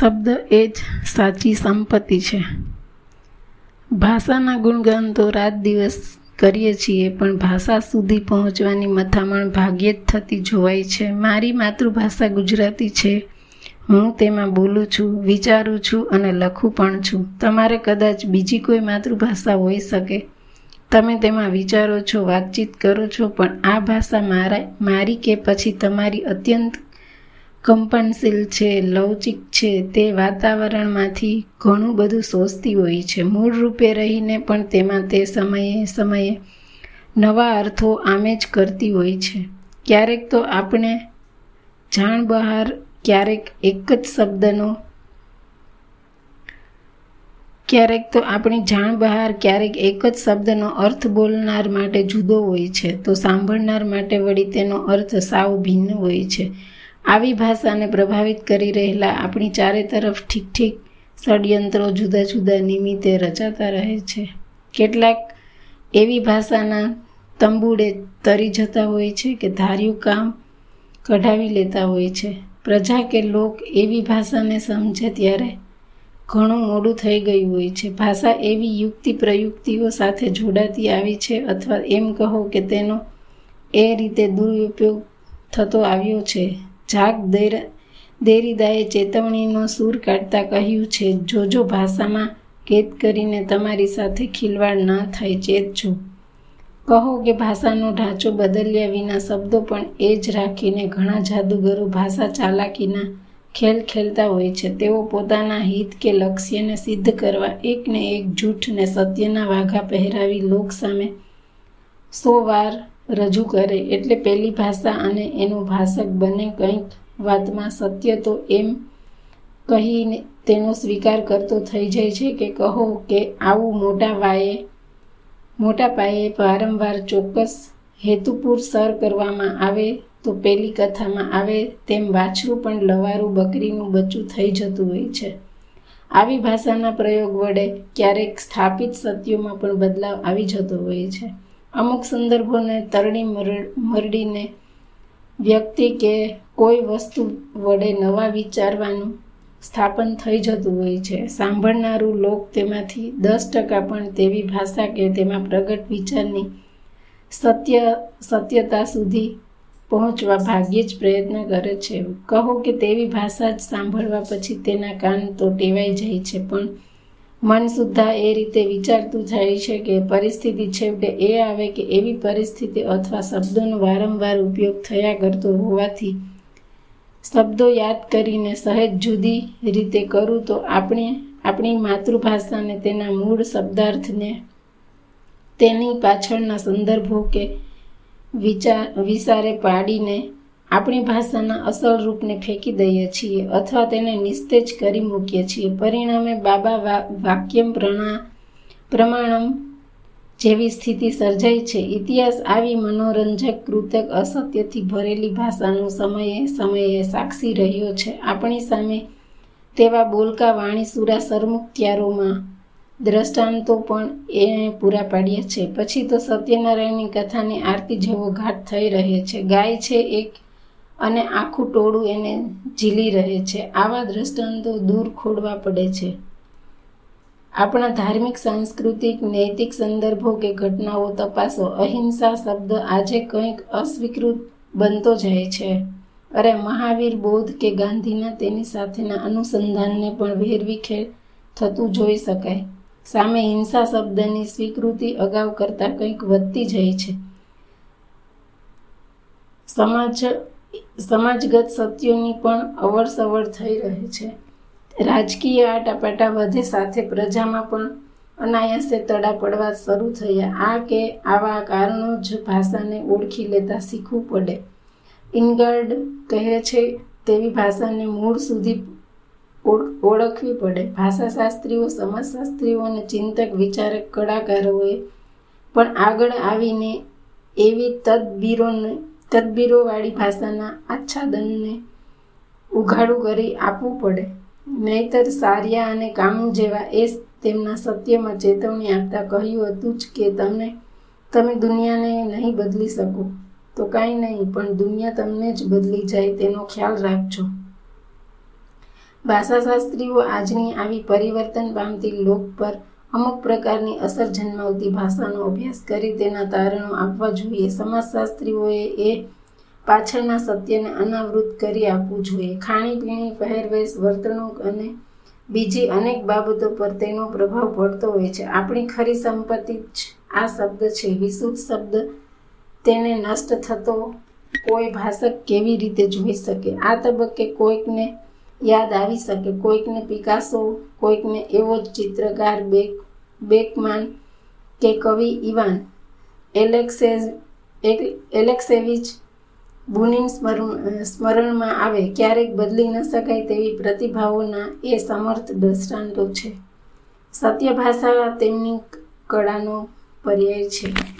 શબ્દ એ જ સાચી સંપત્તિ છે. ભાષાના ગુણગાન તો રાત દિવસ કરીએ છીએ, પણ ભાષા સુધી પહોંચવાની મથામણ ભાગ્યે જ થતી જોવાય છે. મારી માતૃભાષા ગુજરાતી છે. હું તેમાં બોલું છું, વિચારું છું અને લખું પણ છું. તમારે કદાચ બીજી કોઈ માતૃભાષા હોઈ શકે. તમે તેમાં વિચારો છો, વાતચીત કરો છો, પણ આ ભાષા મારા, મારી કે પછી તમારી અત્યંત કંપનશીલ છે, લવચિક છે, તે વાતાવરણમાંથી ઘણું બધું સોચતી હોય છે. મૂળ રૂપે રહીને પણ તેમાં તે સમયે સમયે નવા અર્થો આમે જ કરતી હોય છે. ક્યારેક તો આપણે જાણ બહાર ક્યારેક એક જ શબ્દનો, ક્યારેક તો આપણી જાણ બહાર ક્યારેક એક જ શબ્દનો અર્થ બોલનાર માટે જુદો હોય છે. તો સાંભળનાર માટે વળી તેનો અર્થ સાવ ભિન્ન હોય છે. આવી ભાષાને પ્રભાવિત કરી રહેલા આપણી ચારે તરફ ઠીક ઠીક ષડયંત્રો જુદા જુદા નિમિત્તે રચાતા રહે છે. કેટલાક એવી ભાષાના તંબુડે તરી જતા હોય છે કે ધાર્યું કામ કઢાવી લેતા હોય છે. પ્રજા કે લોક એવી ભાષાને સમજે ત્યારે ઘણું મોડું થઈ ગયું હોય છે. ભાષા એવી યુક્તિ પ્રયુક્તિઓ સાથે જોડાતી આવી છે અથવા એમ કહો કે તેનો એ રીતે દુરુપયોગ થતો આવ્યો છે. જાગ દેર દેરીદાએ ચેતવણીનો સૂર કાઢતા કહ્યું છે, જોજો ભાષામાં કેદ કરીને તમારી સાથે ખિલવાડ ન થાય ચેતજો કહો કે ભાષાનો ઢાંચો બદલ્યા વિના શબ્દો પણ એ જ રાખીને ઘણા જાદુગરો ભાષા ચાલાકીના ખેલ ખેલતા હોય છે. તેઓ પોતાના હિત કે લક્ષ્યને સિદ્ધ કરવા એકને એક જૂઠને સત્યના વાઘા પહેરાવી લોક સામે સો વાર રજૂ કરે એટલે પેલી ભાષા અને એનો ભાષક બંને કંઈક વાતમાં સત્ય તો એમ કહીને તેનો સ્વીકાર કરતો થઈ જાય છે કે કહો કે આવું મોટા વાયે, મોટા પાયે વારંવાર ચોક્કસ હેતુપૂર સર કરવામાં આવે તો પેલી કથામાં આવે તેમ વાછરું પણ લવારું બકરીનું બચ્ચું થઈ જતું હોય છે. આવી ભાષાના પ્રયોગ વડે ક્યારેક સ્થાપિત સત્યોમાં પણ બદલાવ આવી જતો હોય છે. અમુક સંદર્ભોને તરણી મરડીને વ્યક્તિ કે કોઈ વસ્તુ વડે નવા વિચારવાનું સ્થાપન થઈ જતું હોય છે. સાંભળનારું લોક તેમાંથી દસ ટકા પણ તેવી ભાષા કે તેમાં પ્રગટ વિચારની સત્ય, સત્યતા સુધી પહોંચવા ભાગ્યે જ પ્રયત્ન કરે છે. કહો કે તેવી ભાષા જ સાંભળવા પછી તેના કાન તો ટેવાઈ જાય છે, પણ મન સુદ્ધા એ રીતે વિચારતું થાય છે કે પરિસ્થિતિ છેવટે એ આવે કે એવી પરિસ્થિતિ અથવા શબ્દોનો વારંવાર ઉપયોગ થયા કરતો હોવાથી શબ્દો યાદ કરીને સહેજ જુદી રીતે કરું તો આપણે, આપણી માતૃભાષાને તેના મૂળ શબ્દાર્થને તેની પાછળના સંદર્ભો કે વિચાર, વિચારે પાડીને આપણી ભાષાના અસલ રૂપને ફેંકી દઈએ છીએ અથવા તેને નિસ્તેજ કરી મૂકીએ છીએ. પરિણામે બાબા વાક્યમ પ્રણા, પ્રમાણમ જેવી સ્થિતિ સર્જાઈ છે. ઇતિહાસ આવી મનોરંજક, કૃતક, અસત્યથી ભરેલી ભાષાનો સમયે સમયે સાક્ષી રહ્યો છે. આપણી સામે તેવા બોલકા વાણીસુરા સરમુખત્યારોમાં દ્રષ્ટાંતો પણ એ પૂરા પાડ્યા છે. પછી તો સત્યનારાયણની કથાની આરતી જેવો ઘાટ થઈ રહે છે. ગાય છે એક અને આખું ટોળું એને ઝીલી રહે છે. આવા દ્રષ્ટાંતો દૂર ખોડવા પડે છે. આપણા ધાર્મિક, સાંસ્કૃતિક, નૈતિક સંદર્ભો કે ઘટનાઓ તપાસો. અહિંસા શબ્દ આજે કંઈક અસ્વીકૃત બનતો જાય છે. અરે મહાવીર બોધ કે ગાંધીના તેની સાથેના અનુસંધાનને પણ વેરવિખેર થતું જોઈ શકાય. સામે હિંસા શબ્દની સ્વીકૃતિ અગાઉ કરતાં કંઈક વધતી જાય છે. સમાજ સમાજગત સત્યોની પણ અવરસવર થઈ રહે છે. રાજકીય આટાપાટા વધે સાથે પ્રજામાં પણ અનાયાસે તડા પડવા શરૂ થયા. આ કે આવા કારણો જ ભાષાને ઓળખી લેતા શીખવું પડે. ઇનગાર્ડ કહે છે તેવી ભાષાને મૂળ સુધી ઓળખવી પડે. ભાષાશાસ્ત્રીઓ, સમાજશાસ્ત્રીઓ અને ચિંતક, વિચારક કલાકારોએ પણ આગળ આવીને એવી તદબીરોને તદબીરોવાળી ભાષાના આચ્છાદનને ઉઘાડું કરી આપવું પડે. નહીતર સારિયા અને કામુ જેવા એ તેમના સત્યમાં ચેતવણી આપતા કહ્યું હતું જ કે તમને, તમે દુનિયાને નહીં બદલી શકો. તો કાંઈ નહીં, પણ દુનિયા તમને જ બદલી જાય તેનો ખ્યાલ રાખજો. ભાષાશાસ્ત્રીઓ આજની આવી પરિવર્તન પામતી લોક પર અમુક પ્રકારની અસર જન્માવતી ભાષાનો અભ્યાસ કરી તેના તારણો આપવા જોઈએ. સમાજશાસ્ત્રીઓએ એ પાછળના સત્યને અનાવૃત કરી આપવું જોઈએ. ખાણીપીણી પહેરવેશ, વર્તણૂક અને બીજી અનેક બાબતો પર તેનો પ્રભાવ પડતો હોય છે. આપણી ખરી સંપત્તિ જ આ શબ્દ છે. વિશુદ્ધ શબ્દ તેને નષ્ટ થતો કોઈ ભાષક કેવી રીતે જોઈ શકે? આ તબક્કે કોઈકને યાદ આવી શકે. કોઈકને પિકાસો કોઈકને એવો જ ચિત્રકાર બેક, બેકમાન કે કવિ ઇવાન એલેક્સે એલેક્સેવિચ બુનિન સ્મરણમાં આવે. ક્યારેક બદલી ન શકાય તેવી પ્રતિભાઓના એ સમર્થ દ્રષ્ટાંતો છે. સત્ય ભાષા તેમની કળાનો પર્યાય છે.